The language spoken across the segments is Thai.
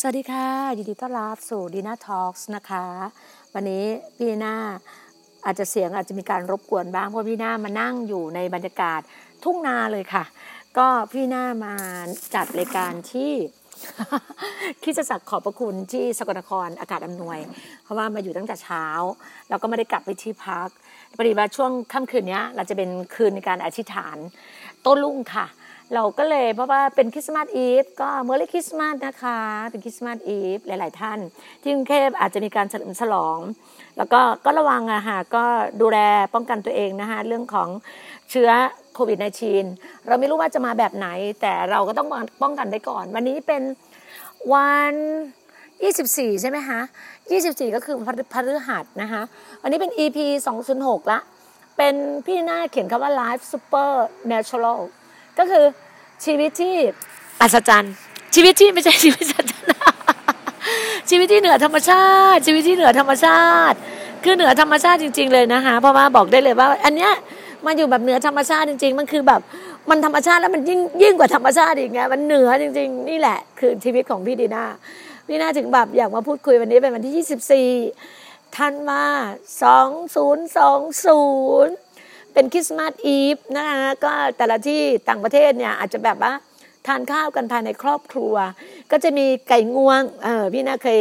สวัสดีค่ะ ยินดีต้อนรับสู่ดีน่าทอล์กนะคะ วันนี้พี่น่าอาจจะเสียงอาจจะมีการรบกวนบ้าง เพราะพี่น่ามานั่งอยู่ในบรรยากาศทุ่งนาเลยค่ะ ก็พี่น่ามาจัดรายการที่คริดจะสักดิ์ขอบพระคุณที่สกลนครอากาศอำนวย เพราะว่ามาอยู่ตั้งแต่เช้า แล้วก็ไม่ได้กลับไปที่พักพอดีว่าช่วงค่ำคืนนี้เราจะเป็นคืนในการอธิษฐานต้นลุงค่ะ เราก็เลยเพราะว่าเป็นคริสต์มาสอีฟก็เมื่อไรคริสต์มาสนะคะ เป็นคริสต์มาสอีฟหลาย ๆ ท่าน ที่กรุงเทพอาจจะมีการเฉลิมฉลอง แล้วก็ก็ระวังอะค่ะก็ดูแลป้องกันตัวเองนะคะเรื่องของเชื้อโควิด -19 เราไม่รู้ว่าจะมาแบบไหน แต่เราก็ต้องป้องกันไว้ก่อน วันนี้เป็นวัน24 ใช่ไหมคะ24 ก็คือพฤพฤหัสนะคะวันนี้เป็น EP 206 ละ เป็นพี่หน้าเขียนคำว่า life super natural ก็คือชีวิตที่อัศจรรย์ ชีวิตที่ไม่ใช่ชีวิตอัศจรรย์ชีวิตที่เหนือธรรมชาติ ชีวิตที่เหนือธรรมชาติ คือเหนือธรรมชาติจริง ๆ เลยนะคะเพราะว่าบอกได้เลยว่า อันเนี้ยมันอยู่แบบเหนือธรรมชาติจริง ๆ มันคือแบบมันธรรมชาติแล้วมันยิ่งยิ่งกว่าธรรมชาติอีกไงมันเหนือจริง ๆ นี่แหละ คือชีวิตของพี่ดีน่าพี่น่าถึงแบบอยากมาพูดคุยวันนี้เป็นวันที่ 24ธันวา2020 เป็นคริสต์มาสอีฟนะคะก็แต่ละที่ต่างประเทศเนี่ยอาจจะแบบว่าทานข้าวกันภายในครอบครัว ก็จะมีไก่งวงเออพี่นีน่าเคย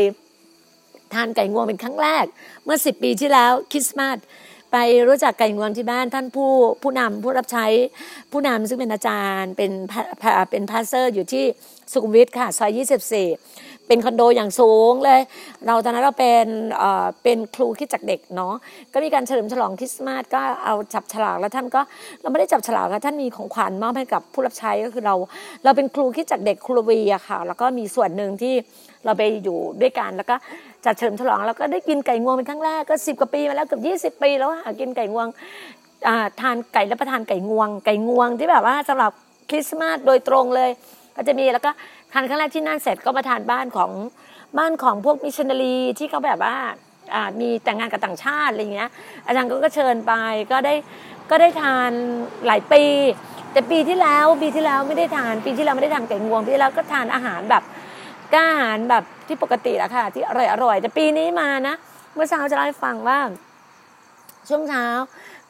ทานไก่งวงเป็นครั้งแรก เมื่อสิบปีที่แล้วคริสต์มาสไปรู้จักไก่งวงที่บ้านท่านผู้ผู้นำผู้รับใช้ผู้นำซึ่งเป็นอาจารย์เป็นเป็น pastor อยู่ที่สุขุมวิทค่ะซอย24 เป็นคอนโดอย่างสูงเลย เราตอนนั้นเราเป็นเอ่อเป็นครูคิดจากเด็กเนาะก็มีการเฉลิมฉลองคริสต์มาสก็เอาจับฉลากแล้วท่านก็เราไม่ได้จับฉลากค่ะท่านมีของขวัญมอบให้กับผู้รับใช้ก็คือเรา เราเป็นครูคิดจากเด็กครูวีอะค่ะ แล้วก็มีส่วนหนึ่งที่เราไปอยู่ด้วยกันแล้วก็จัดเฉลิมฉลองแล้วก็ได้กินไก่งวงเป็นครั้งแรกก็สิบกว่าปีมาแล้วเกือบยี่สิบปีแล้วอะกินไก่งวงอ่าทานไก่รับประทานไก่งวง ไก่งวงที่แบบว่าสำหรับคริสต์มาสโดยตรงเลย ก็จะมีแล้วก็านครั้งแรกที่นั่นเสร็จก็มาทานบ้านของบ้านของพวกมิชชันนารีที่เขาแบบว่ามีแต่งงานกับต่างชาติอะไรเงี้ย อาจารย์ก็เชิญไปก็ได้ก็ได้ทานหลายปี แต่ปีที่แล้วปีที่แล้วไม่ได้ทานปีที่แล้วไม่ได้ทานไก่งวงปีที่แล้วก็ทานอาหารแบบก็อาหารแบบที่ปกติอะค่ะ ที่อร่อยอร่อยแต่ปีนี้มานะ เมื่อเช้าจะเล่าให้ฟังว่า ช่วงเช้า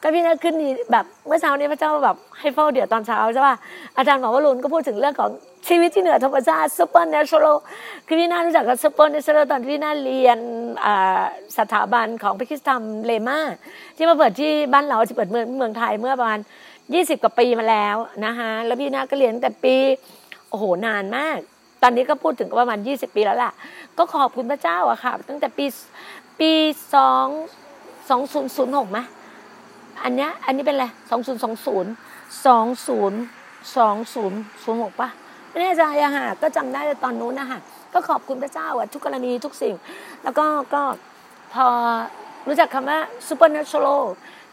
ก็พี่น่าขึ้นดีแบบเมื่อเช้านี้พระเจ้าแบบให้เฝ้าเดี๋ยวตอนเช้าใช่ป่ะอาจารย์หมอวรุณก็พูดถึงเรื่องของชีวิตที่เหนือธรรมชาติ supernatural คือพี่น่ารู้จักกับ supernatural ตอนที่พี่น่าเรียนสถาบันของพระคริสตธรรมเลมาที่มาเปิดที่บ้านเราที่เปิดเมืองเมืองไทยเมื่อประมาณ 20 กว่าปีมาแล้วนะคะแล้วพี่น่าก็เรียนแต่ปีโอ้โหนานมาก ตอนนี้ก็พูดถึงก็ประมาณ 20 ปีแล้วล่ะ ก็ขอบคุณพระเจ้าอะค่ะ ตั้งแต่ปีปีสองสองศูนย์ศูนย์หกไหมอันเนี้ยอันนี้เป็นอะไรสองศูนย์สองศูนย์สองศูนย์สองศูนย์ศูนย์หกป่ะ ไม่แน่ใจอะค่ะก็จำได้ตอนนู้นนะคะก็ขอบคุณพระเจ้าอะทุกกรณีทุกสิ่ง แล้วก็ก็พอรู้จักคำว่า supernatural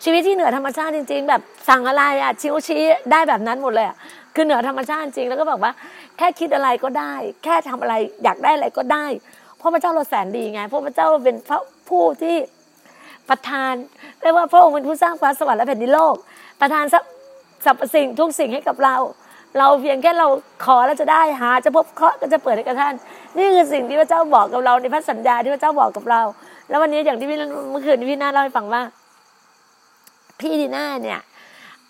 ชีวิตที่เหนือธรรมชาติจริง ๆ แบบสั่งอะไรอะชิวชี้ได้แบบนั้นหมดเลยอะคือเหนือธรรมชาติจริงแล้วก็บอกว่า แค่คิดอะไรก็ได้ แค่ทำอะไรอยากได้อะไรก็ได้เพราะพระเจ้าเราแสนดีไงเพราะพระเจ้าเป็นพระผู้ที่ประทานเรียกว่าพระองค์เป็นผู้สร้างฟ้าสวรรค์และแผ่นดินโลก ประทานสรรพสรรพสิ่งทุกสิ่งให้กับเรา เราเพียงแค่เราขอแล้วจะได้หาจะพบเคาะก็จะเปิดให้กับท่าน นี่คือสิ่งที่พระเจ้าบอกกับเราในพระสัญญาที่พระเจ้าบอกกับเรา แล้ววันนี้อย่างที่พี่เมื่อคืนพี่น่าเล่าให้ฟังว่า พี่ดีน่าเนี่ย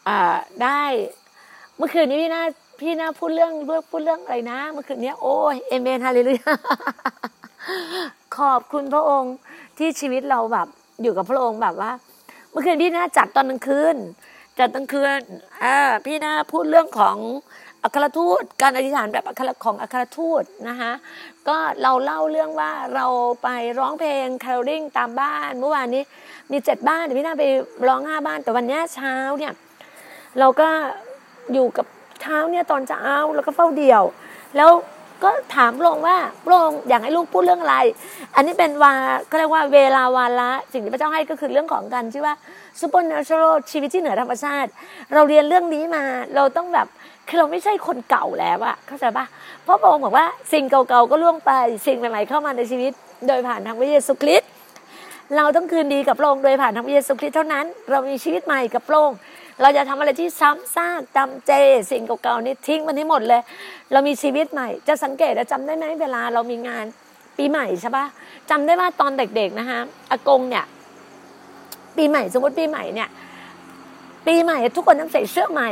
อได้เมื่อคืนนี้พี่น่าพี่น่าพูดเรื่องพูดเรื่องอะไรนะเมื่อคืนนี้โอ้ยเอเมนฮาเลลูยาขอบคุณพระองค์ที่ชีวิตเราแบบอยู่กับพระองค์แบบว่า เมื่อคืนพี่น่าจัดตอนกลางคืน จัดกลางคืนอ่าพี่นาพูดเรื่องของอัครทูตการอธิษฐานแบบอัครของอัครทูตนะคะก็เราเล่าเรื่องว่าเราไปร้องเพลงคาร์ลิงตามบ้าน เมื่อวานนี้มีเจ็ดบ้านแต่พี่นาไปร้องห้าบ้าน แต่วันนี้เช้าเนี่ยเราก็อยู่กับเช้าเนี่ยตอนเช้าแล้วก็เฝ้าเดี่ยว แล้วก็ถามพระองค์ว่าพระองค์อยากให้ลูกพูดเรื่องอะไร อันนี้เป็นวาเขาเรียกว่าเวลาวาระสิ่งที่พระเจ้าให้ก็คือเรื่องของการที่อว่า supernatural ชีวิตที่เหนือธรรมชาติ เราเรียนเรื่องนี้มาเราต้องแบบคือเราไม่ใช่คนเก่าแล้วอะเข้าใจปะเพราะพระองค์บอกว่าสิ่งเก่าๆก็ล่วงไปสิ่งใหม่ๆเข้ามาในชีวิต โดยผ่านทางพระเยซูคริสต์เราต้องคืนดีกับพระองค์โดยผ่านทางพระเยซูคริสต์เท่านั้น เรามีชีวิตใหม่กับพระองค์เราจะทำอะไรที่ซ้ำซากจำเจ สิ่งเก่าๆนี่ทิ้งมันให้หมดเลย เรามีชีวิตใหม่ จะสังเกตและจำได้ไหมเวลาเรามีงานปีใหม่ใช่ปะจำได้ว่าตอนเด็กๆนะคะอากงเนี่ย ปีใหม่สมมติปีใหม่เนี่ย ปีใหม่ทุกคนต้องใส่เสื้อใหม่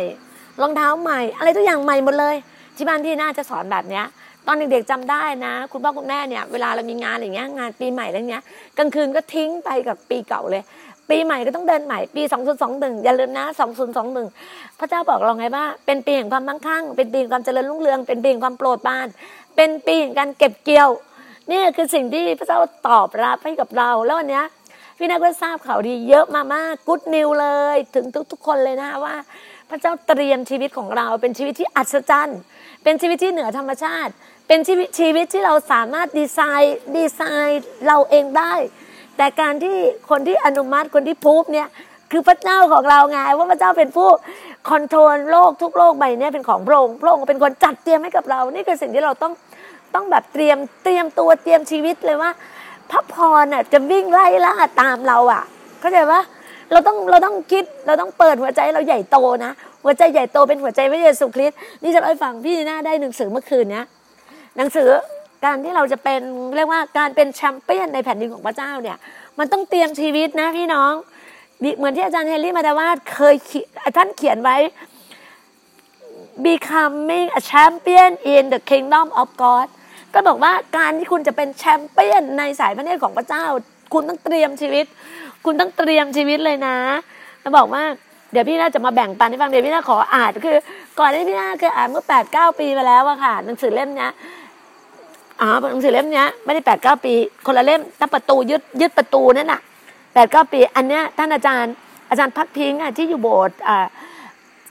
รองเท้าใหม่ อะไรทุกอย่างใหม่หมดเลย ที่บ้านที่น่าจะสอนแบบเนี้ย ตอนเด็กๆจำได้นะ คุณพ่อคุณแม่เนี่ยเวลาเรามีงานอะไรเงี้ยงานปีใหม่อะไรเงี้ยกลางคืนก็ทิ้งไปกับปีเก่าเลย ปีใหม่ก็ต้องเดินใหม่ปี 2021 อย่าลืมนะ 2021 พระเจ้าบอกเราไงว่าเป็นปีแห่งความมั่งคั่ง เป็นปีแห่งความเจริญรุ่งเรืองเป็นปีแห่งความโปรดปราน เป็นปีแห่งการเก็บเกี่ยวนี่คือสิ่งที่พระเจ้าตอบรับให้กับเราแล้ววันเนี้ย พี่นักก็ทราบข่าวดีเยอะมามากกุ๊ดนิวเลย ถึงทุกๆ คนเลยนะว่า พระเจ้าเตรียมชีวิตของเราเป็นชีวิตที่อัศจรรย์ เป็นชีวิตที่เหนือธรรมชาติ เป็นชีวิตชีวิตที่เราสามารถดีไซน์ดีไซน์เราเองได้ แต่การที่คนที่อนุมัติคนที่พูบเนี่ยคือพระเจ้าของเราไงว่าพระเจ้าเป็นผู้ control โลกทุกโลกใบนี้เป็นของพระองค์พระองค์เป็นคนจัดเตรียมให้กับเรา นี่คือสิ่งที่เราต้องต้องแบบเตรียมเตรียมตัวเตรียมชีวิตเลยว่า พระพรน่ะจะวิ่งไล่ล่าตามเราอะ เข้าใจปะเราต้องเราต้องคิดเราต้องเปิดหัวใจเราใหญ่โตนะหัวใจใหญ่โตเป็นหัวใจพระเยซูคริสต์นี่จะเล่าให้ฟังพี่นีน่าได้หนังสือเมื่อคืนเนี้ยหนังสือการที่เราจะเป็นเรียกว่าการเป็นแชมเปี้ยนในแผ่นดินของพระเจ้าเนี่ย มันต้องเตรียมชีวิตนะพี่น้องเหมือนที่อาจารย์เฮนรี่มาดาวาดเคยท่านเขียนไว้ becoming a champion in the kingdom of God ก็บอกว่าการที่คุณจะเป็นแชมเปี้ยนในสายพระเนตรของพระเจ้า คุณต้องเตรียมชีวิต คุณต้องเตรียมชีวิตเลยนะแล้วบอกว่าเดี๋ยวพี่น่าจะมาแบ่งปันให้ฟังเดี๋ยวพี่น่าขออ่านคือ ก่อนที่พี่น่าเคยอ่านเมื่อแปดเก้าปีมาแล้วอะค่ะ หนังสือเล่มเนี้ยอ๋อหนังสือเล่มเนี้ยไม่ได้แปดเก้าปี คนละเล่มตั้งประตูยึดยึดประตูนั่นน่ะแปดเก้าปี อันเนี้ยท่านอาจารย์อาจารย์พักพิงอะที่อยู่โบสถ์อ่า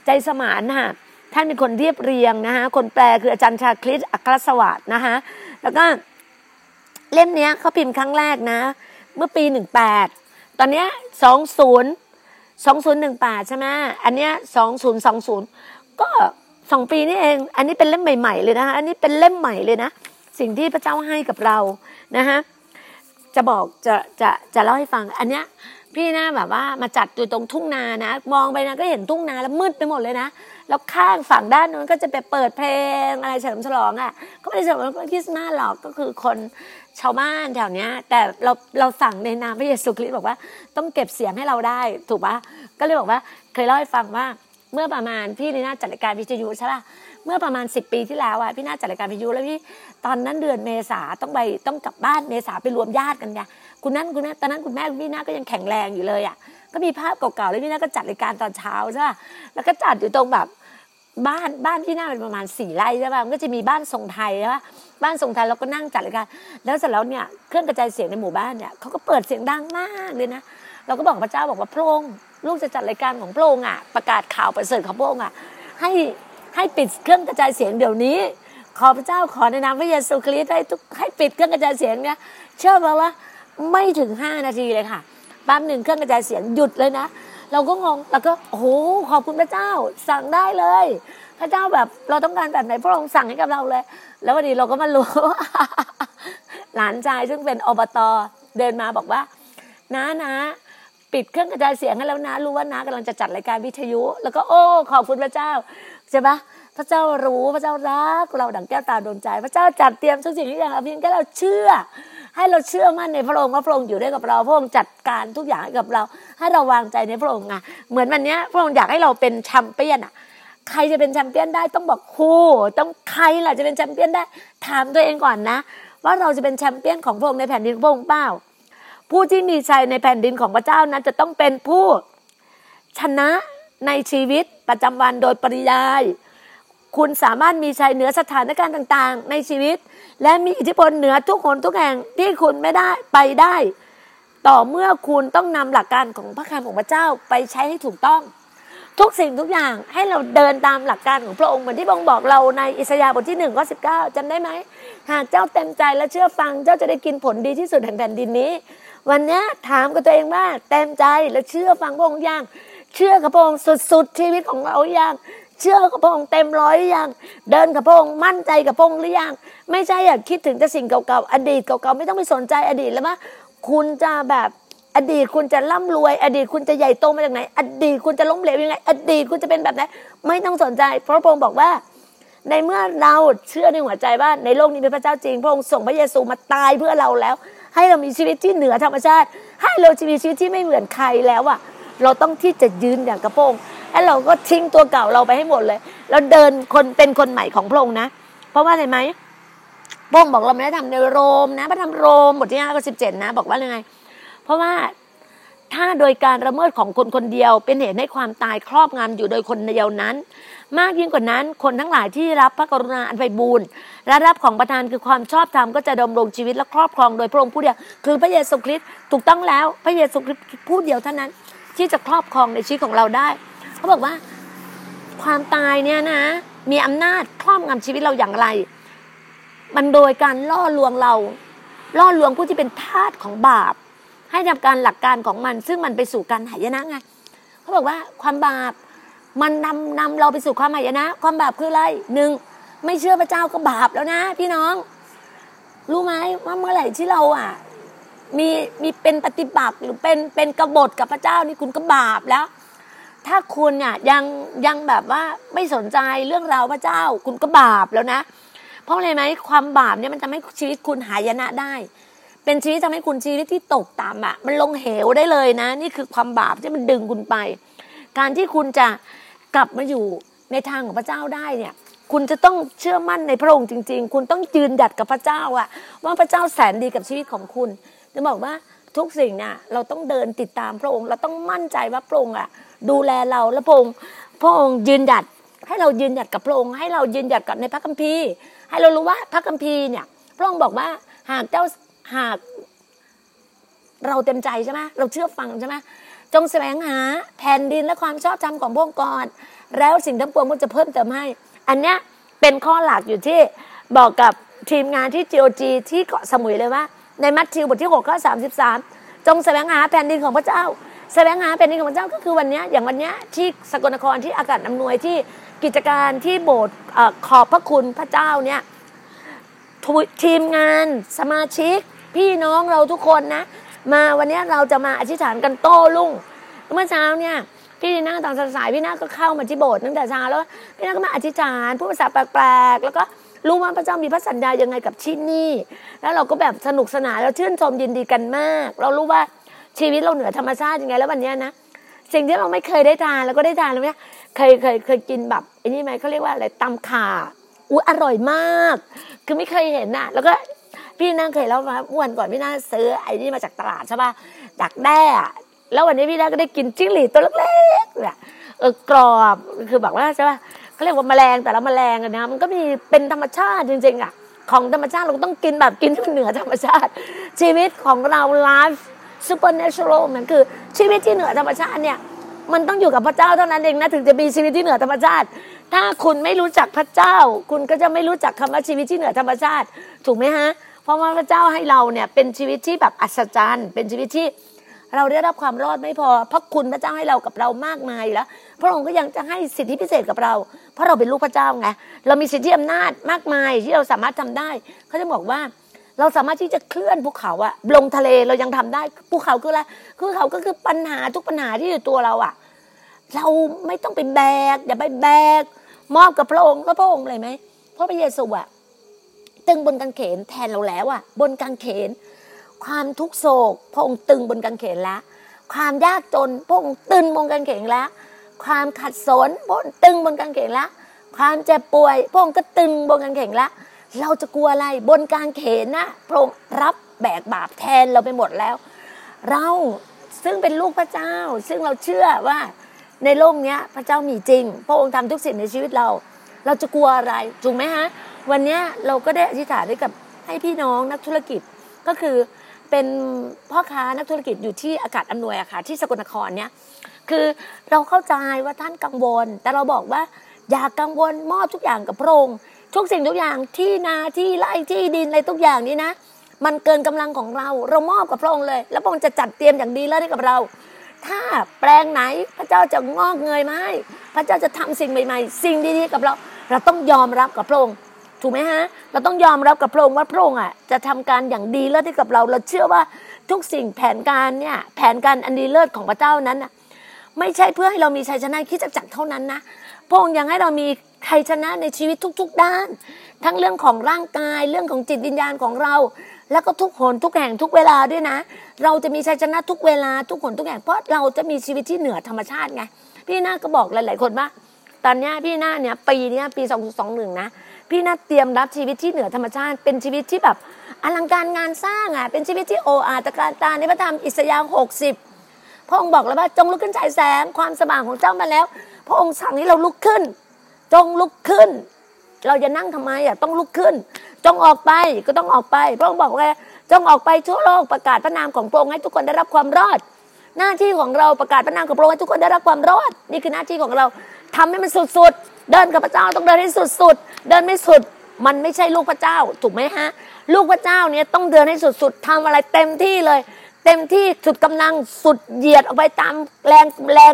ใจสมานค่ะ ท่านเป็นคนเรียบเรียงนะคะคนแปลคืออาจารย์ชาคริสอัครสวัสดนะคะแล้วก็เล่มนี้เขาพิมพ์ครั้งแรกนะ เมื่อปีหนึ่งแปดตอนนี้ยสองศูนย์สองศูนย์หนึ่งแปดใช่ไหมอันเนี้ยสองศูนย์สองศูนย์ก็สองปีนี่เอง อันนี้เป็นเล่มใหม่ๆเลยนะคะ อันนี้เป็นเล่มใหม่เลยนะ สิ่งที่พระเจ้าให้กับเรานะคะจะบอกจะจะจะเล่าให้ฟัง อันเนี้ยพี่นะแบบว่ามาจัดอยู่ตรงทุ่งนานะ มองไปนะก็เห็นทุ่งนาแล้วมืดไปหมดเลยนะ แล้วข้างฝั่งด้านนู้นก็จะไปเปิดเพลงอะไรเฉลิมฉลองอะก็ไม่ได้เฉลิมฉลองคริสต์มาสหรอกก็คือคนชาวบ้านแถวเนี้ย แต่เราเราสั่งในนามพระเยซูคริสต์บอกว่าต้องเก็บเสียงให้เราได้ถูกปะก็เลยบอกว่าเคยเล่าให้ฟังว่าเมื่อประมาณพี่นีน่าจัดรายการวิทยุใช่ป่ะเมื่อประมาณสิบปีที่แล้วอะพี่น่าจัดรายการวิทยุแล้วพี่ตอนนั้นเดือนเมษาต้องไปต้องกลับบ้านเมษาไปรวมญาติกันไงคุณนั่นคุณนั่นตอนนั้นคุณแม่พี่น่าก็ยังแข็งแรงอยู่เลยอะ ก็มีภาพเก่าๆแล้วพี่น่าก็จัดรายการตอนเช้าใช่ป่ะแล้วก็จัดอยู่ตรงแบบบ้านบ้านพี่น่าเป็นประมาณสี่ไร่ใช่ป่ะมันก็จะมีบ้านทรงไทยใช่ป่ะบ้านทรงไทยเราก็นั่งจัดรายการแล้วเสร็จแล้วเนี่ยเครื่องกระจายเสียงในหมู่บ้านเนี่ยเขาก็เปิดเสียงดังมากเลยนะเราก็บอกพระเจ้าบอกว่าพระองค์ลูกจะจัดรายการของพระองค์อะประกาศข่าวประเสริฐของพระองค์อะให้ให้ปิดเครื่องกระจายเสียงเดี๋ยวนี้ ขอพระเจ้าขอในนามพระเยซูคริสต์ให้ทุกให้ปิดเครื่องกระจายเสียงเนี่ยเชื่อไหมว่าไม่ถึงห้านาทีเลยค่ะ แป๊บหนึ่งเครื่องกระจายเสียงหยุดเลยนะ เราก็งงแล้วก็โอ้โหขอบคุณพระเจ้า สั่งได้เลย พระเจ้าแบบเราต้องการแบบไหนพระองค์สั่งให้กับเราเลย แล้ววันนี้เราก็มารู้ หลานชายซึ่งเป็นอบตเดินมาบอกว่าน้านะปิดเครื่องกระจายเสียงให้แล้วนะ รู้ว่าน้ากำลังจะจัดรายการวิทยุ แล้วก็โอ้ ขอบคุณพระเจ้าใช่ปะพระเจ้ารู้พระเจ้ารักเราดั่งแก้วตาดวงใจ พระเจ้าจัดเตรียมทุกสิ่งทุกอย่างเพียงแค่เราเชื่อ ให้เราเชื่อมั่นในพระองค์ว่าพระองค์อยู่ด้วยกับเราพระองค์จัดการทุกอย่างให้กับเรา ให้เราวางใจในพระองค์ไงเหมือนวันนี้พระองค์อยากให้เราเป็นแชมเปี้ยนอะใครจะเป็นแชมเปี้ยนได้ต้องบอกครูต้องใครล่ะจะเป็นแชมเปี้ยนได้ ถามตัวเองก่อนนะ ว่าเราจะเป็นแชมเปี้ยนของพระองค์ในแผ่นดินพระองค์เปล่าผู้ที่มีชัยในแผ่นดินของพระเจ้านั้นจะต้องเป็นผู้ชนะในชีวิตประจำวันโดยปริยาย คุณสามารถมีชัยเหนือสถานการณ์ต่างๆ ในชีวิต และมีอิทธิพลเหนือทุกคนทุกแห่งที่คุณไม่ได้ไปได้ ต่อเมื่อคุณต้องนำหลักการของพระคำของพระเจ้าไปใช้ให้ถูกต้อง ทุกสิ่งทุกอย่างให้เราเดินตามหลักการของพระองค์เหมือนที่พระองค์บอกเราในอิสยาห์บทที่หนึ่งข้อสิบเก้าจำได้ไหมหากเจ้าเต็มใจและเชื่อฟังเจ้าจะได้กินผลดีที่สุดแห่งแผ่นดินนี้ วันนี้ถามกับตัวเองว่าเต็มใจและเชื่อฟังพระองค์ยังเชื่อกับพระองค์สุดๆชีวิตของเราอยัง เชื่อกับพระองค์เต็มร้อยหรือยัง เดินกับพระองค์มั่นใจกับพระองค์หรือยัง ไม่ใช่อยากคิดถึงแต่สิ่งเก่าๆ อดีตเก่าๆไม่ต้องไปสนใจอดีตแล้วว่าคุณจะแบบอดีตคุณจะร่ำรวย อดีตคุณจะใหญ่โตมาจากไหน อดีตคุณจะล้มเหลวยังไง อดีตคุณจะเป็นแบบไหนไม่ต้องสนใจ เพราะพระองค์บอกว่า ในเมื่อเราเชื่อในหัวใจว่าในโลกนี้เป็นพระเจ้าจริง พระองค์ส่งพระเยซูมาตายเพื่อเราแล้ว ให้เรามีชีวิตที่เหนือธรรมชาติ ให้เรามีชีวิตที่ไม่เหมือนใครแล้วอะเราต้องที่จะยืนอย่างกระโปรง แล้วเราก็ทิ้งตัวเก่าเราไปให้หมดเลย แล้วเดินคนเป็นคนใหม่ของพระองค์นะ เพราะว่าอะไรไหมพระองค์บอกเราไม่ได้ทำในโรมนะพระธรรมโรมบทที่ห้าข้อสิบเจ็ดนะ บอกว่ายังไง เพราะว่าถ้าโดยการละเมิดของคนคนเดียวเป็นเหตุให้ความตายครอบงำอยู่โดยคนเดียวนั้น มากยิ่งกว่านั้นคนทั้งหลายที่รับพระกรุณาอันไพบูรณ์และรับของประทานคือความชอบธรรมก็จะดำรงชีวิตและครอบครองโดยพระองค์ผู้เดียว คือพระเยซูคริสต์ถูกต้องแล้วพระเยซูคริสต์ผู้เดียวเท่านั้น ที่จะครอบครองในชีวิตของเราได้ เขาบอกว่า ความตายเนี่ยนะ มีอำนาจครอบงำชีวิตเราอย่างไร มันโดยการล่อลวงเรา ล่อลวงผู้ที่เป็นทาสของบาป ให้ทำการหลักการของมัน ซึ่งมันไปสู่การหายนะไงเขาบอกว่าความบาปมันนำนำเราไปสู่ความหายนะ ความบาปคืออะไรหนึ่งไม่เชื่อพระเจ้าก็บาปแล้วนะ พี่น้อง รู้ไหมว่าเมื่อไหร่ที่เราอะ มีมีเป็นปฏิบัติหรือเป็นเป็นกบฏกับพระเจ้านี่คุณก็บาปแล้ว ถ้าคุณเนี่ยยังยังแบบว่าไม่สนใจเรื่องราวพระเจ้า คุณก็บาปแล้วนะ เพราะอะไรไหมความบาปเนี่ยมันทำให้ชีวิตคุณหายนะได้ เป็นชีวิตทำให้คุณชีวิตที่ตกต่ำอะมันลงเหวได้เลยนะ นี่คือความบาปที่มันดึงคุณไป การที่คุณจะกลับมาอยู่ในทางของพระเจ้าได้เนี่ยคุณจะต้องเชื่อมั่นในพระองค์จริง ๆ คุณต้องยืนหยัดกับพระเจ้าอะว่าพระเจ้าแสนดีกับชีวิตของคุณจะบอกว่าทุกสิ่งน่ะเราต้องเดินติดตามพระองค์ เราต้องมั่นใจว่าพระองค์อะ ดูแลเราและพระองค์พระองค์ยืนหยัดให้เรายืนหยัดกับพระองค์ให้เรายืนหยัดกับในพระคัมภีร์ ให้เรารู้ว่าพระคัมภีร์เนี่ยพระองค์บอกว่าหากเจ้าหากเราเต็มใจใช่ไหมเราเชื่อฟังใช่ไหมจงแสวงหาแผ่นดินและความชอบธรรมของพระองค์ก่อนแล้วสิ่งทั้งปวงมันจะเพิ่มเติมให้ อันเนี้ยเป็นข้อหลักอยู่ที่บอกกับทีมงานที่ GOG ที่เกาะสมุยเลยว่า ในมัทธิวบทที่6ข้อ33 จงแสวงหาแผ่นดินของพระเจ้า แสวงหาแผ่นดินของพระเจ้าก็คือวันนี้อย่างวันนี้ที่สกลนครที่อากาศอำนวยที่กิจการที่โบสถ์ขอบพระคุณพระเจ้าเนี่ยทีมงานสมาชิก พี่น้องเราทุกคนนะ มาวันนี้เราจะมาอธิษฐานกันโต้รุ่งเมื่อเช้าเนี่ยพี่ดีน่าตอนสายพี่น่าก็เข้ามาที่โบสถ์ตั้งแต่เช้าแล้วพี่น่าก็มาอธิษฐานพูดภาษาแปลกๆแล้วก็รู้ว่าพระเจ้ามีพระสัญญายังไงกับที่นี่ แล้วเราก็แบบสนุกสนานแล้วชื่นชมยินดีกันมาก เรารู้ว่า ชีวิตเราเหนือธรรมชาติยังไงแล้ววันนี้นะสิ่งที่เราไม่เคยได้ทานแล้วก็ได้ทานแล้วเนี่ยเคยเคยเคยกินแบบไอ้นี่ไหมเขาเรียกว่าอะไรตำข่าอุ้ยอร่อยมาก คือไม่เคยเห็นน่ะ แล้วก็พี่นั่งเคยเล่ามาเมื่อวันก่อนพี่นั่งซื้อไอ้นี่มาจากตลาดใช่ป่ะจากแด้แล้ววันนี้พี่นั่งก็ได้กินจิ้งหรีดตัวเล็กๆเนี่ยเออกรอบคือแบบว่าใช่ป่ะเขาเรียกว่าแมลงแต่ละแมลงอะนะมันก็มีเป็นธรรมชาติจริงๆอะของธรรมชาติเราต้องกินแบบกินที่มันเหนือธรรมชาติ ชีวิตของเราไลฟ์ supernatural มันคือ ชีวิตที่เหนือธรรมชาติเนี่ยมันต้องอยู่กับพระเจ้าเท่านั้นเองนะถึงจะมีชีวิตที่เหนือธรรมชาติ ถ้าคุณไม่รู้จักพระเจ้า คุณก็จะไม่รู้จักคำว่าชีวิตที่เหนือธรรมชาติ ถูกไหมฮะ เพราะว่าพระเจ้าให้เราเนี่ยเป็นชีวิตที่แบบอัศจรรย์ เป็นชีวิตที่เราได้รับความรอดไม่พอ เพราะคุณพระเจ้าให้เรากับเรามากมายแล้ว พระองค์ก็ยังจะให้สิทธิพิเศษกับเรา เพราะเราเป็นลูกพระเจ้าไง เรามีสิทธิอำนาจมากมายที่เราสามารถทำได้ เขาจะบอกว่า เราสามารถที่จะเคลื่อนภูเขาอะลงทะเลเรายังทำได้ภูเขาคืออะไรภูเขาก็คือปัญหาทุกปัญหาที่อยู่ตัวเราอะเราไม่ต้องไปแบก อย่าไปแบก มอบกับพระองค์แล้วพระองค์อะไรไหมเพราะพระเยซูอะตึงบนกางเขนแทนเราแล้วอะบนกางเขน ความทุกโศก พระองค์ตึงบนกางเขนแล้ว ความยากจนพระองค์ตึงบนกางเขนแล้ว ความขัดสนพระองค์ตึงบนกางเขนแล้ว ความเจ็บป่วยพระองค์ก็ตึงบนกางเขนแล้ว เราจะกลัวอะไรบนกางเขนนะพระองค์รับแบกบาปแทนเราไปหมดแล้ว เราซึ่งเป็นลูกพระเจ้า ซึ่งเราเชื่อว่าในโลกนี้พระเจ้ามีจริง พระองค์ทำทุกสิ่งในชีวิตเรา เราจะกลัวอะไรถูกไหมฮะวันนี้เราก็ได้อธิษฐานด้วยกับให้พี่น้องนักธุรกิจก็คือเป็นพ่อค้านักธุรกิจอยู่ที่อากาศอำนวยอะค่ะที่สกลนครเนี่ยคือเราเข้าใจว่าท่านกังวล แต่เราบอกว่าอย่ากังวลมอบทุกอย่างกับพระองค์ ทุกสิ่งทุกอย่างที่นาที่ไร่ที่ดินอะไรทุกอย่างนี้นะ มันเกินกำลังของเรา เรามอบกับพระองค์เลย แล้วพระองค์จะจัดเตรียมอย่างดีแล้วให้กับเรา ถ้าแปลงไหนพระเจ้าจะงอกเงยมาให้พระเจ้าจะทำสิ่งใหม่ ๆ สิ่งดีๆกับเรา เราต้องยอมรับกับพระองค์ถูกไหมฮะ เราต้องยอมรับกับพระองค์ว่าพระองค์อะจะทำการอย่างดีเลิศให้กับเรา เราเชื่อว่าทุกสิ่งแผนการเนี่ยแผนการอันดีเลิศของพระเจ้านั้นน่ะไม่ใช่เพื่อให้เรามีชัยชนะคิดจักรเท่านั้นนะ พระองค์ยังให้เรามี ชัยชนะในชีวิตทุก ๆ ด้าน ทั้งเรื่องของร่างกายเรื่องของจิตวิญญาณของเรา แล้วก็ทุกหนทุกแห่งทุกเวลาด้วยนะ เราจะมีชัยชนะทุกเวลาทุกหนทุกแห่งเพราะเราจะมีชีวิตที่เหนือธรรมชาติไงพี่หน้าก็บอกหลาย ๆ คนว่าตอนนี้พี่หน้าเนี่ยปีนี้ปี2021นะพี่หน้าเตรียมรับชีวิตที่เหนือธรรมชาติ เป็นชีวิตที่แบบอลังการงานสร้างอะเป็นชีวิตที่โออาตการตาในพระธรรมอิสยาห์60พระองค์บอกแล้วว่าจงลุกขึ้นฉายแสงความสว่างของเจ้ามาแล้ว พระองค์สั่งให้เราลุกขึ้น จงลุกขึ้น เราจะนั่งทำไมอะต้องลุกขึ้น จงออกไปก็ต้องออกไปพระองค์บอกว่าจงออกไปทั่วโลกประกาศพระนามของพระองค์ให้ทุกคนได้รับความรอด หน้าที่ของเราประกาศพระนามของพระองค์ให้ทุกคนได้รับความรอด นี่คือหน้าที่ของเราทำให้มันสุดๆ เดินกับพระเจ้าต้องเดินให้สุดๆ เดินไม่สุด มันไม่ใช่ลูกพระเจ้าถูกไหมฮะ ลูกพระเจ้าเนี่ยต้องเดินให้สุดๆทำอะไรเต็มที่เลย เต็มที่สุดกำลังสุดเหยียดออกไปตามแรงแรง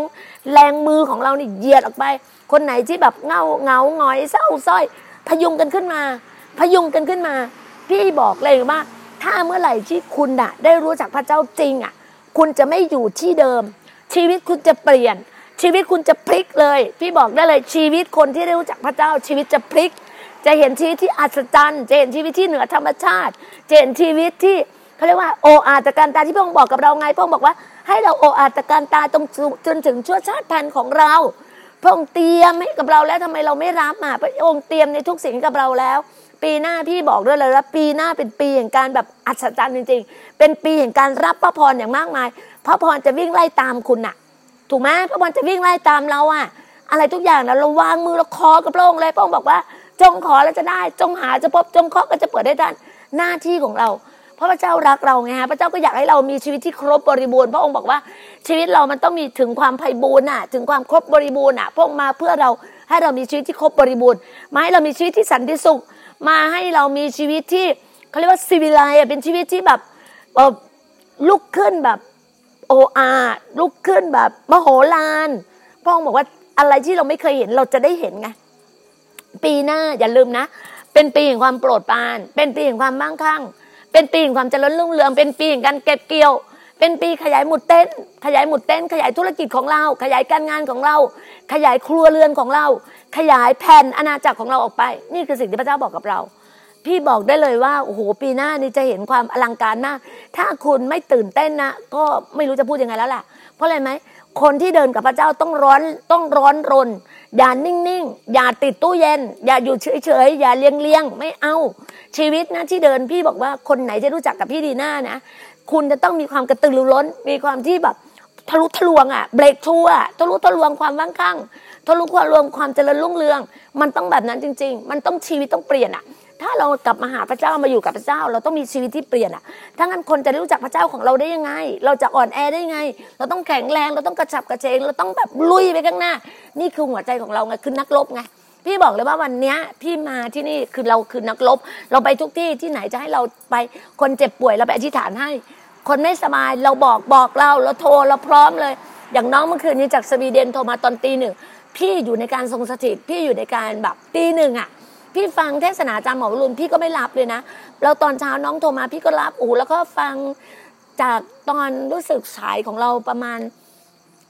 แรงมือของเรานี่เหยียดออกไป คนไหนที่แบบเงาเงาหงอยเศร้าส้อย พยุงกันขึ้นมา พยุงกันขึ้นมา พี่บอกเลยว่าถ้าเมื่อไหร่ที่คุณน่ะได้รู้จักพระเจ้าจริงอะคุณจะไม่อยู่ที่เดิม ชีวิตคุณจะเปลี่ยน ชีวิตคุณจะพลิกเลย พี่บอกได้เลยชีวิตคนที่ได้รู้จักพระเจ้าชีวิตจะพลิก จะเห็นชีวิตที่อัศจรรย์จะเห็นชีวิตที่เหนือธรรมชาติจะเห็นชีวิตที่เขาเรียกว่าโออาตการตาที่พระองค์บอกกับเราไงพระองค์บอกว่าให้เราโออาตการตาตรงจนถึงชั่วชาติพันธุ์ของเรา พระองค์เตรียมให้กับเราแล้วทำไมเราไม่รับอะพระองค์เตรียมในทุกสิ่งกับเราแล้ว ปีหน้าพี่บอกด้วยเลยว่าปีหน้าเป็นปีแห่งการแบบอัศจรรย์จริง ๆ เป็นปีแห่งการรับพระพรอย่างมากมาย พระพรจะวิ่งไล่ตามคุณน่ะ ถูกไหมพระพรจะวิ่งไล่ตามเราอะ อะไรทุกอย่างนะเราวางมือเราคอกับพระองค์เลยพระองค์บอกว่า จงขอแล้วจะได้ จงหาจะพบจงเคาะก็จะเปิดได้ท่านหน้าที่ของเรา เพราะพระเจ้ารักเราไงฮะพระเจ้าก็อยากให้เรามีชีวิตที่ครบบริบูรณ์พระองค์บอกว่าชีวิตเรามันต้องมีถึงความไพ่บูรณ์น่ะ ถึงความครบบริบูรณ์น่ะพระองค์มาเพื่อเราให้เรามีชีวิตที่ครบบริบูรณ์มาให้เรามีชีวิตที่สันติสุข มาให้เรามีชีวิตที่เขาเรียกว่าซีวิไลเป็นชีวิตที่แบบเอ่อลุกขึ้นแบบโออาลุกขึ้นแบบมโหฬารพระองค์บอกว่าอะไรที่เราไม่เคยเห็นเราจะได้เห็นไงปีหน้าอย่าลืมนะ เป็นปีแห่งความโปรดปราน เป็นปีแห่งความมั่งคั่ง เป็นปีแห่งความเจริญรุ่งเรืองเป็นปีแห่งการเก็บเกี่ยว เป็นปีขยายหมุดเต้น ขยายหมุดเต้น ขยายธุรกิจของเรา ขยายการงานของเรา ขยายครัวเรือนของเรา ขยายแผ่นอาณาจักรของเราออกไป นี่คือสิ่งที่พระเจ้าบอกกับเรา พี่บอกได้เลยว่าโอ้โหปีหน้านี่จะเห็นความอลังการมาก ถ้าคุณไม่ตื่นเต้นนะก็ไม่รู้จะพูดยังไงแล้วล่ะ เพราะอะไรไหมคนที่เดินกับพระเจ้าต้องร้อนต้องร้อนรน อย่านิ่งๆ อย่าติดตู้เย็น อย่าอยู่เฉยๆ อย่าเลี้ยงเลี้ยงๆไม่เอา ชีวิตนะที่เดินพี่บอกว่าคนไหนจะรู้จักกับพี่ดีหน้านะ คุณจะต้องมีความกระตือรือร้น มีความที่แบบทะลุทะลวงอะเบรกทัวอะทะลุทะลวงความว่างข้างทะลุทะลวงความเจริญรุ่งเรือง มันต้องแบบนั้นจริง ๆ มันต้องชีวิตต้องเปลี่ยนอะ ถ้าเรากลับมาหาพระเจ้ามาอยู่กับพระเจ้า เราต้องมีชีวิตที่เปลี่ยนอะถ้างั้นคนจะได้รู้จักพระเจ้าของเราได้ยังไง เราจะอ่อนแอได้ยังไง เราต้องแข็งแรงเราต้องกระฉับกระเฉงเราต้องแบบลุยไปข้างหน้า นี่คือหัวใจของเราไงคือนักรบไง พี่บอกเลยว่าวันเนี้ยพี่มาที่นี่คือเราคือนักรบเราไปทุกที่ที่ไหนจะให้เราไปคนเจ็บป่วยเราไปอธิษฐานให้ คนไม่สบายเราบอกบอกเราเราโทรเราพร้อมเลย อย่างน้องเมื่อคืนนี้จากสวีเดนโทรมาตอนตีหนึ่งพี่อยู่ในการทรงสถิตพี่อยู่ในการแบบตีหนึ่งอะพี่ฟังเทศนาอาจารย์หมอรุณพี่ก็ไม่รับเลยนะแล้วตอนเช้าน้องโทรมาพี่ก็รับอูแล้วก็ฟังจากตอนรู้สึกสายของเราประมาณ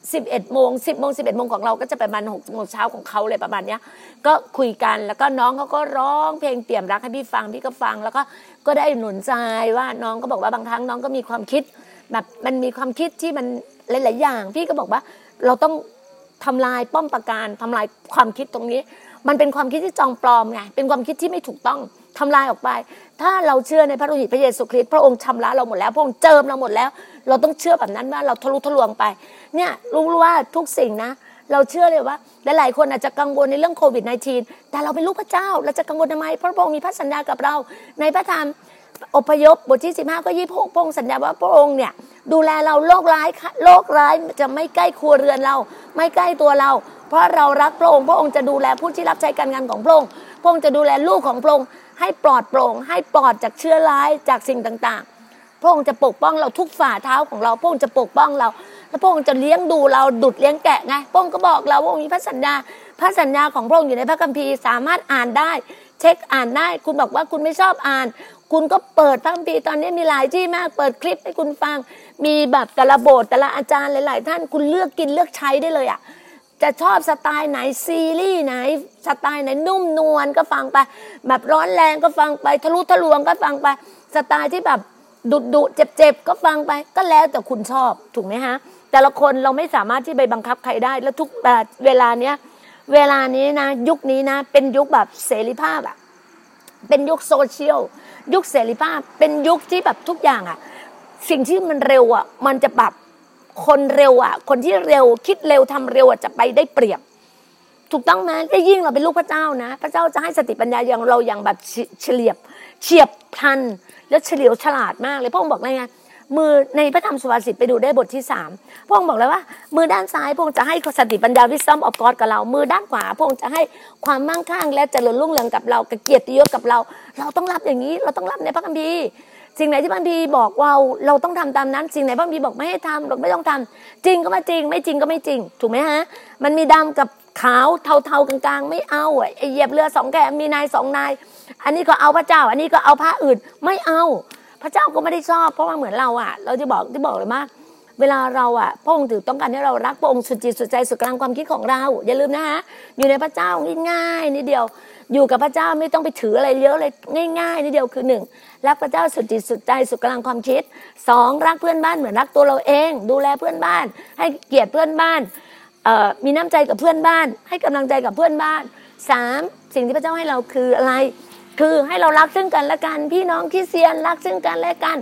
11โมง10โมง11โมงของเราก็จะประมาณ6โมงเช้าของเขาเลยประมาณเนี้ย ก็คุยกันแล้วก็น้องเขาก็ร้องเพลงเปี่ยมรักให้พี่ฟังพี่ก็ฟัง แล้วก็ก็ได้หนุนใจว่าน้องก็บอกว่าบางครั้งน้องก็มีความคิด แบบมันมีความคิดที่มันหลาย ๆ อย่าง พี่ก็บอกว่าเราต้องทำลายป้อมปราการทำลายความคิดตรงนี้ มันเป็นความคิดที่จองปลอมไงเป็นความคิดที่ไม่ถูกต้องทำลายออกไป ถ้าเราเชื่อในพระโลหิตพระเยซูคริสต์พระองค์ชำระเราหมดแล้ว พระองค์เจิมเราหมดแล้ว เราต้องเชื่อแบบนั้นว่าเราทะลุทะลวงไป เนี่ยรู้ว่าทุกสิ่งนะ เราเชื่อเลยว่าหลายๆคนอาจจะกังวลในเรื่องโควิด -19 แต่เราเป็นลูกพระเจ้า เราจะกังวลทำไมพระองค์มีพระสัญญากับเรา ในพระธรรมอพยพบทที่ 15ก็ยี่พพระองค์สัญญาว่าพระองค์เนี่ยดูแลเราโรคร้ายโรคร้ายจะไม่ใกล้ครัวเรือนเรา ไม่ใกล้ตัวเรา เพราะเรารักพระองค์พระองค์จะดูแลผู้ที่รับใช้การงานของพระองค์พระองค์จะดูแลลูกของพระองค์ให้ปลอดโปร่ง ให้ปลอดจากเชื้อร้ายจากสิ่งต่างๆ พระองค์จะปกป้องเราทุกฝ่าเท้าของเราพระองค์จะปกป้องเรา แล้วพระองค์จะเลี้ยงดูเราดุดเลี้ยงแกะไงพระองค์ก็บอกเราว่ามีพระสัญญาพระสัญญาของพระองค์อยู่ในพระคัมภีร์สามารถอ่านได้ เช็คอ่านได้ คุณบอกว่าคุณไม่ชอบอ่าน คุณก็เปิดพระคัมภีร์ตอนนี้มีหลายที่มาก เปิดคลิปให้คุณฟัง มีแบบแต่ละโบสถ์แต่ละอาจารย์หลาย ๆ ท่านคุณเลือกกินเลือกใช้ได้เลยอะจะชอบสไตล์ไหนซีรีส์ไหนสไตล์ไหนนุ่มนวลก็ฟังไป แบบร้อนแรงก็ฟังไป ทะลุทะลวงก็ฟังไป สไตล์ที่แบบ ดุดุเจ็บเจ็บก็ฟังไป ก็แล้วแต่คุณชอบถูกไหมฮะ แต่ละคนเราไม่สามารถที่ไปบังคับใครได้ แล้วทุกเวลาเนี้ยเวลานี้นะ ยุคนี้นะ เป็นยุคแบบเสรีภาพอะเป็นยุคโซเชียลยุคเสรีภาพ เป็นยุคที่แบบทุกอย่างอะสิ่งที่มันเร็วอะมันจะแบบคนเร็วอะคนที่เร็วคิดเร็วทำเร็วอะจะไปได้เปรียบ ถูกต้องไหมได้ยิ่งเราเป็นลูกพระเจ้านะ พระเจ้าจะให้สติปัญญาอย่างเราอย่างแบบเฉลียบเฉียบพลัน และเฉลียวฉลาดมากเลยพระองค์บอกเลยไงมือในพระธรรมสุภาษิตไปดูได้บทที่สามพระองค์บอกเลยว่า มือด้านซ้ายพระองค์จะให้สติปัญญาวิซัมออฟกอดกับเรา มือด้านขวาพระองค์จะให้ความมั่งคั่ง และเจริญรุ่งเรืองกับเรากับเกียรติยศกับเรา เราต้องรับอย่างนี้ เราต้องรับในพระคัมภีร์สิ่งไหนที่พระคัมภีร์บอกว่าเราต้องทำตามนั้น สิ่งไหนพระคัมภีร์บอกไม่ให้ทำเราไม่ต้องทำจริงก็ไม่จริง ไม่จริงก็ไม่จริง ถูกไหมฮะ มันมีดำกับ ขาวเทาๆกลางๆ ไม่เอาไอ้เหยียบเรือสองแกมีนายสองนาย อันนี้ก็เอาพระเจ้า อันนี้ก็เอาพระอื่นไม่เอา พระเจ้าก็ไม่ได้ชอบ เพราะว่าเหมือนเราอะ เราจะบอกที่บอกเลยว่าเวลาเราอะพระองค์ถือต้องการให้เรารักพระองค์สุดจิตสุดใจสุดกลางความคิดของเรา อย่าลืมนะคะอยู่ในพระเจ้าง่ายๆนิดเดียว อยู่กับพระเจ้าไม่ต้องไปถืออะไรเยอะเลยง่ายๆนิดเดียวคือหนึ่งรักพระเจ้าสุดจิตสุดใจสุดกลางความคิดสองรักเพื่อนบ้านเหมือนรักตัวเราเอง ดูแลเพื่อนบ้าน ให้เกียรติเพื่อนบ้าน มีน้ำใจกับเพื่อนบ้าน ให้กำลังใจกับเพื่อนบ้านสามสิ่งที่พระเจ้าให้เราคืออะไร คือให้เรารักซึ่งกันและกันพี่น้องคริสเตียนรักซึ่งกันและกัน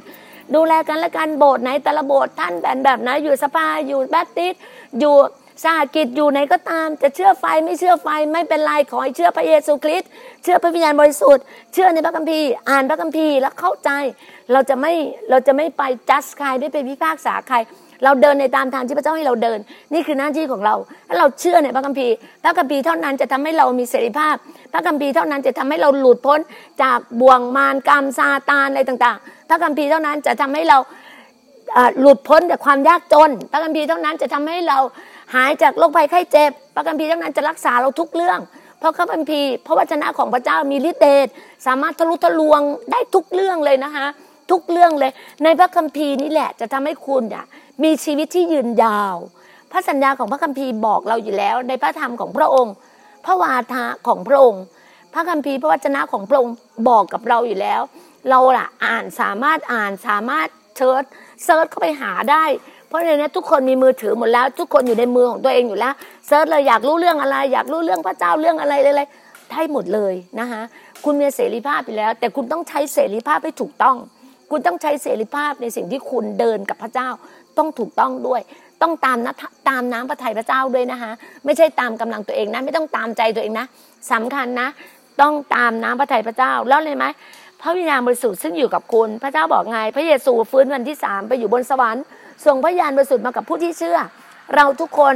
ดูแลกันและกันโบสถ์ไหนแต่ละโบสถ์ท่านแบบแบบไหนอยู่สภาอยู่แบปติสต์อยู่สหกิจอยู่ไหนก็ตาม จะเชื่อไฟไม่เชื่อไฟไม่เป็นไรขอให้เชื่อพระเยซูคริสต์เชื่อพระวิญญาณบริสุทธิ์เชื่อในพระคัมภีร์อ่านพระคัมภีร์แล้วเข้าใจ เราจะไม่เราจะไม่ไปจัดใครไม่ไปพิพากษาใคร เราเดินในตามทางที่พระเจ้าให้เราเดิน นี่คือหน้าที่ของเรา ถ้าเราเชื่อในพระคัมภีร์ พระคัมภีร์เท่านั้นจะทำให้เรามีเสรีภาพ พระคัมภีร์เท่านั้นจะทำให้เราหลุดพ้นจากบ่วงมารกรรมซาตานอะไรต่างๆ พระคัมภีร์เท่านั้นจะทำให้เราหลุดพ้นจากความยากจน พระคัมภีร์เท่านั้นจะทำให้เราหายจากโรคภัยไข้เจ็บ พระคัมภีร์เท่านั้นจะรักษาเราทุกเรื่อง เพราะพระคัมภีร์พระวจนะของพระเจ้ามีฤทธิ์เดชสามารถทะลุทะลวงได้ทุกเรื่องเลยนะคะ ทุกเรื่องเลย ในพระคัมภีร์นี่แหละ จะทำให้คุณอะมีชีวิตที่ยืนยาว พระสัญญาของพระคัมภีร์บอกเราอยู่แล้ว ในพระธรรมของพระองค์ พระวาทะของพระองค์ พระคัมภีร์พระวจนะของพระองค์บอกกับเราอยู่แล้ว เราล่ะอ่านสามารถอ่านสามารถ search search เข้าไปหาได้เพราะในนี้ทุกคนมีมือถือหมดแล้ว ทุกคนอยู่ในมือของตัวเองอยู่แล้ว search เลยอยากรู้เรื่องอะไร อยากรู้เรื่องพระเจ้าเรื่องอะไรอะไรได้หมดเลยนะคะคุณมีเสรีภาพไปแล้ว แต่คุณต้องใช้เสรีภาพให้ถูกต้อง คุณต้องใช้เสรีภาพในสิ่งที่คุณเดินกับพระเจ้าต้องถูกต้องด้วย ต้องตามนะตามน้ำพระทัยพระเจ้าด้วยนะคะ ไม่ใช่ตามกำลังตัวเองนะไม่ต้องตามใจตัวเองนะสำคัญนะ ต้องตามน้ำพระทัยพระเจ้าแล้วเลยไหมพระวิญญาณบริสุทธิ์ซึ่งอยู่กับคุณพระเจ้าบอกไง พระเยซูฟื้นวันที่สามไปอยู่บนสวรรค์ส่งพระวิญญาณบริสุทธิ์มากับผู้ที่เชื่อ เราทุกคน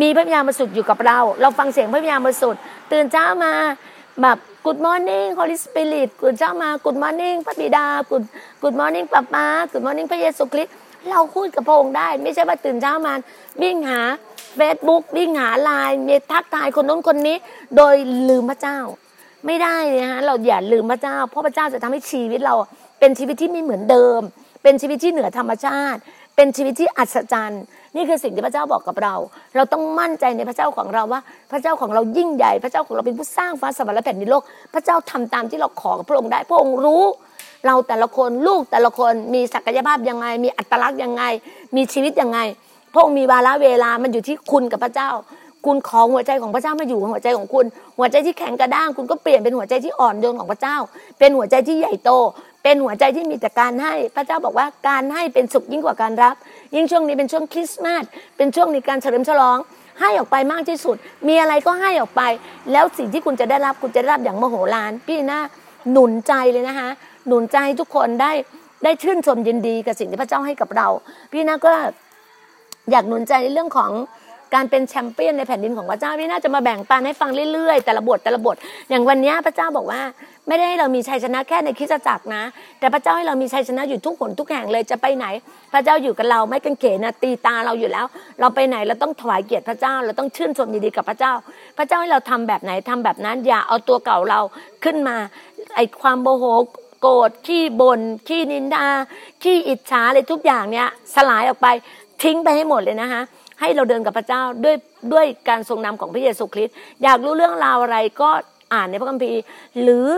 มีพระวิญญาณบริสุทธิ์อยู่กับเรา เราฟังเสียงพระวิญญาณบริสุทธิ์ตื่นเช้ามาแบบ Good morning Holy Spirit ตื่นเช้ามา Good morning พระบิดา Good Good morning ป้าป้า Good morning พระเยซูคริสต์เราพูดกับพระองค์ได้ ไม่ใช่ว่าตื่นเช้ามาวิ่งหา Facebook วิ่งหาไลน์มีทักทายคนนู้นคนนี้ โดยลืมพระเจ้า ไม่ได้นะฮะเราอย่าลืมพระเจ้า เพราะพระเจ้าจะทำให้ชีวิตเราเป็นชีวิตที่ไม่เหมือนเดิม เป็นชีวิตที่เหนือธรรมชาติ เป็นชีวิตที่อัศจรรย์ นี่คือสิ่งที่พระเจ้าบอกกับเรา เราต้องมั่นใจในพระเจ้าของเราว่า พระเจ้าของเรายิ่งใหญ่ พระเจ้าของเราเป็นผู้สร้างฟ้าสวรรค์และแผ่นดินโลก พระเจ้าทำตามที่เราขอกับพระองค์ได้ พระองค์รู้ เราแต่ละคนลูกแต่ละคนมีศักยภาพยังไง มีอัตลักษณ์ยังไง มีชีวิตยังไง พระองค์มีวาระเวลามันอยู่ที่คุณกับพระเจ้า คุณขอหัวใจของพระเจ้ามาอยู่หัวใจของคุณ หัวใจที่แข็งกระด้างคุณก็เปลี่ยนเป็นหัวใจที่อ่อนโยนของพระเจ้า เป็นหัวใจที่ใหญ่โต เป็นหัวใจที่มีแต่การให้ พระเจ้าบอกว่าการให้เป็นสุขยิ่งกว่าการรับ ยิ่งช่วงนี้เป็นช่วงคริสต์มาสเป็นช่วงในการเฉลิมฉลอง ให้ออกไปมากที่สุด มีอะไรก็ให้ออกไป แล้วสิ่งที่คุณจะได้รับคุณจะได้รับอย่างมโหฬารพี่น่าหนุนใจเลยนะคะหนุนใจทุกคนได้ได้ชื่นชมยินดีกับสิ่งที่พระเจ้าให้กับเรา พี่น่าก็อยากหนุนใจในเรื่องของ การเป็นแชมเปี้ยนในแผ่นดินของพระเจ้าพี่น่าจะมาแบ่งปันให้ฟังเรื่อยๆ แต่ละบทแต่ละบท อย่างวันนี้พระเจ้าบอกว่า ไม่ได้ให้เรามีชัยชนะแค่ในคริสตจักรนะ แต่พระเจ้าให้เรามีชัยชนะอยู่ทุกหนทุกแห่งเลยจะไปไหน พระเจ้าอยู่กับเราไม่กังเขนนะตีตาเราอยู่แล้ว เราไปไหนเราต้องถวายเกียรติพระเจ้าเราต้องชื่นชมยินดีกับพระเจ้า พระเจ้าให้เราทำแบบไหนทำแบบนั้น อย่าเอาตัวเก่าเราขึ้นมาไอความโมโหโกรธขี้บน่นขี้นินดาขี้อิจฉาอะไรทุกอย่างเนี้ยสลายออกไปทิ้งไปให้หมดเลยนะคะ ให้เราเดินกับพระเจ้าด้วยด้วยการทรงนำของพระเยซูคริสต์อยากรู้เรื่องราวอะไรก็อ่านในพระคัมภีร์ หรือ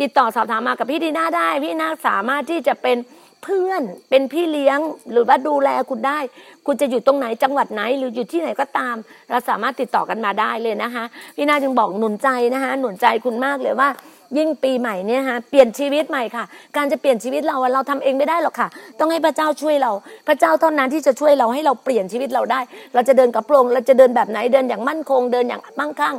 ติดต่อสอบถามมากับพี่ดีน่าได้ พี่น่าสามารถที่จะเป็นเพื่อนเป็นพี่เลี้ยงหรือว่าดูแลคุณได้ คุณจะอยู่ตรงไหนจังหวัดไหน หรืออยู่ที่ไหนก็ตาม เราสามารถติดต่อกันมาได้เลยนะคะ พี่นาจึงบอกหนุนใจนะคะหนุนใจคุณมากเลยว่า ยิ่งปีใหม่เนี่ยฮะเปลี่ยนชีวิตใหม่ค่ะ การจะเปลี่ยนชีวิตเราเราทำเองไม่ได้หรอกค่ะ ต้องให้พระเจ้าช่วยเรา พระเจ้าเท่านั้นที่จะช่วยเราให้เราเปลี่ยนชีวิตเราได้ เราจะเดินกับพระองค์เราจะเดินแบบไหนเดินอย่างมั่นคง เดินอย่างมั่งคั่ง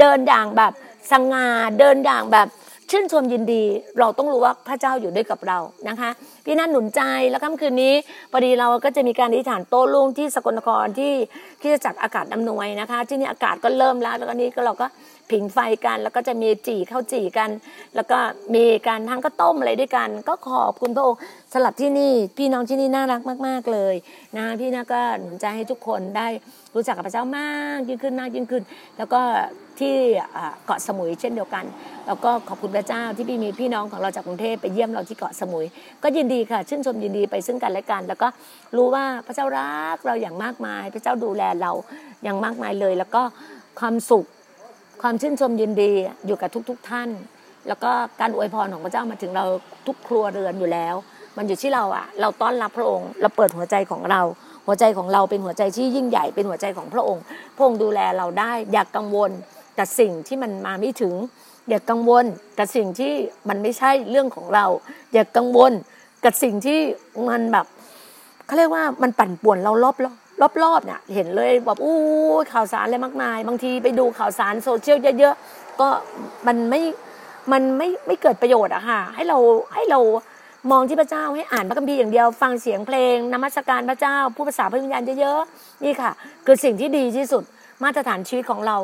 เดินอย่างแบบสง่าเดินอย่างแบบชื่นชมยินดี เราต้องรู้ว่าพระเจ้าอยู่ด้วยกับเรานะคะ พี่นั่นหนุนใจแล้วค่ำคืนนี้พอดีเราก็จะมีการอธิษฐานโต้รุ่งที่สกลนครที่ที่จะจัดอากาศอำนวยนะคะ ที่นี่อากาศก็เริ่มแล้วแล้วก็นี้ก็เราก็ผิงไฟกัน แล้วก็จะมีจี่ข้าวจี่กัน แล้วก็มีการทั้งก็ต้มอะไรด้วยกัน ก็ขอบคุณพระองค์สลับที่นี่ พี่น้องที่นี่น่ารักมาก ๆเลยนะพี่น่าก็หนุนใจให้ทุกคนได้รู้จักกับพระเจ้ามากยิ่งขึ้นมากยิ่งขึ้น แล้วก็ที่เกาะสมุยเช่นเดียวกัน แล้วก็ขอบคุณพระเจ้าที่พี่มีพี่น้องของเราจากกรุงเทพไปเยี่ยมเราที่เกาะสมุย ก็ยินดีค่ะ ชื่นชมยินดีไปซึ่งกันและกัน แล้วก็รู้ว่าพระเจ้ารักเราอย่างมากมาย พระเจ้าดูแลเราอย่างมากมายเลย แล้วก็ความสุข ความชื่นชมยินดีอยู่กับทุก ๆ ท่าน แล้วก็การอวยพรของพระเจ้ามาถึงเราทุกครัวเรือนอยู่แล้ว มันอยู่ที่เราอะเราต้อนรับพระองค์ เราเปิดหัวใจของเรา หัวใจของเราเป็นหัวใจที่ยิ่งใหญ่เป็นหัวใจของพระองค์ พระองค์ดูแลเราได้ อย่ากกังวลกับสิ่งที่มันมาไม่ถึงอย่ากกังวลกับสิ่งที่มันไม่ใช่เรื่องของเรา อย่ากกังวล กับสิ่งที่มันแบบเขาเรียกว่ามันปั่นป่วนเรารอบรอบรอบเนี่ยเห็นเลยแบบอู้ข่าวสารอะไรมากมาย บางทีไปดูข่าวสารโซเชียลเยอะๆก็มันไม่มันไม่ไม่เกิดประโยชน์อะค่ะให้เราให้เรามองที่พระเจ้าให้อ่านพระคัมภีร์อย่างเดียว ฟังเสียงเพลงนมัสการพระเจ้าผู้ภาษาพระวิญญาณเยอะๆนี่ค่ะ คือสิ่งที่ดีที่สุดมาตรฐานชีวิตของเรา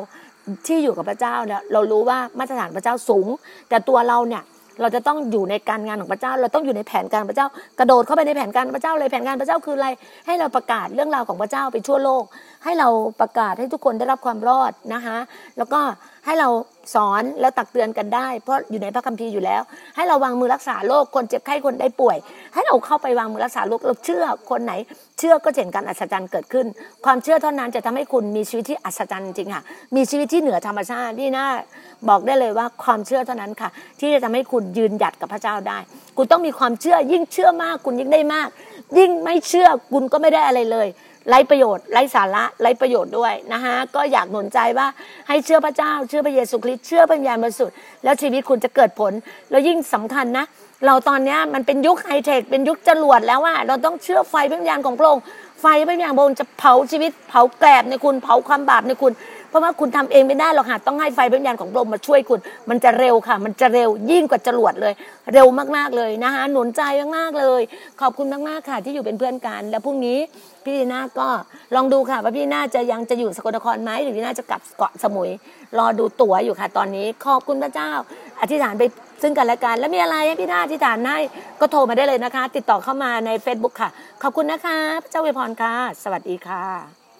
ที่อยู่กับพระเจ้าเนี่ยเรารู้ว่ามาตรฐานพระเจ้าสูง แต่ตัวเราเนี่ย เราจะต้องอยู่ในการงานของพระเจ้า เราต้องอยู่ในแผนการพระเจ้า กระโดดเข้าไปในแผนการพระเจ้าเลยแผนการพระเจ้าคืออะไร ให้เราประกาศเรื่องราวของพระเจ้าไปทั่วโลก ให้เราประกาศให้ทุกคนได้รับความรอดนะคะแล้วก็ให้เรา สอนแล้วตักเตือนกันได้ เพราะอยู่ในพระคัมภีร์อยู่แล้ว ให้เราวางมือรักษาโรคคนเจ็บไข้คนได้ป่วย ให้เราเข้าไปวางมือรักษาโรคเราเชื่อคนไหน เชื่อก็เห็นการอัศจรรย์เกิดขึ้น ความเชื่อเท่านั้นจะทำให้คุณมีชีวิตที่อัศจรรย์จริงค่ะ มีชีวิตที่เหนือธรรมชาติที่น่าบอกได้เลยว่าความเชื่อเท่านั้นค่ะ ที่จะทำให้คุณยืนหยัดกับพระเจ้าได้ คุณต้องมีความเชื่อยิ่งเชื่อมากคุณยิ่งได้มาก ยิ่งไม่เชื่อคุณก็ไม่ได้อะไรเลย ไร้ประโยชน์ไร้สาระไร้ประโยชน์ด้วยนะคะก็อยากหนุนใจว่าให้เชื่อพระเจ้า เชื่อพระเยซูคริสต์เชื่อพระญาณบริสุทธิ์แล้วชีวิตคุณจะเกิดผล แล้วยิ่งสำคัญนะ เราตอนนี้มันเป็นยุคไฮเทคเป็นยุคจรวดแล้วว่าเราต้องเชื่อไฟพระญาณของพระองค์ไฟพระญาณพระองค์จะเผาชีวิตเผาแกลบในคุณเผาความบาปในคุณ เพราะว่าคุณทำเองไม่ได้หรอกค่ะต้องให้ไฟพระญญาณของพระองค์มาช่วยคุณ มันจะเร็วค่ะ มันจะเร็วยิ่งกว่าจรวดเลย เร็วมากๆเลยนะคะหนุนใจมากๆเลย ขอบคุณมากๆค่ะ ที่อยู่เป็นเพื่อนกัน แล้วพรุ่งนี้ พี่ลีน่าก็ลองดูค่ะว่าพี่น่าจะยังจะอยู่สกลนครไหมหรือพี่น่าจะกลับเกาะสมุย รอดูตั๋วอยู่ค่ะ ตอนนี้ขอบคุณพระเจ้า อธิษฐานไปซึ่งกันและกันแล้วมีอะไรให้พี่น่าอธิษฐานให้ก็โทรมาได้เลยนะคะ ติดต่อเข้ามาใน Facebook ค่ะ ขอบคุณนะคะ พระเจ้าอวยพรค่ะ สวัสดีค่ะ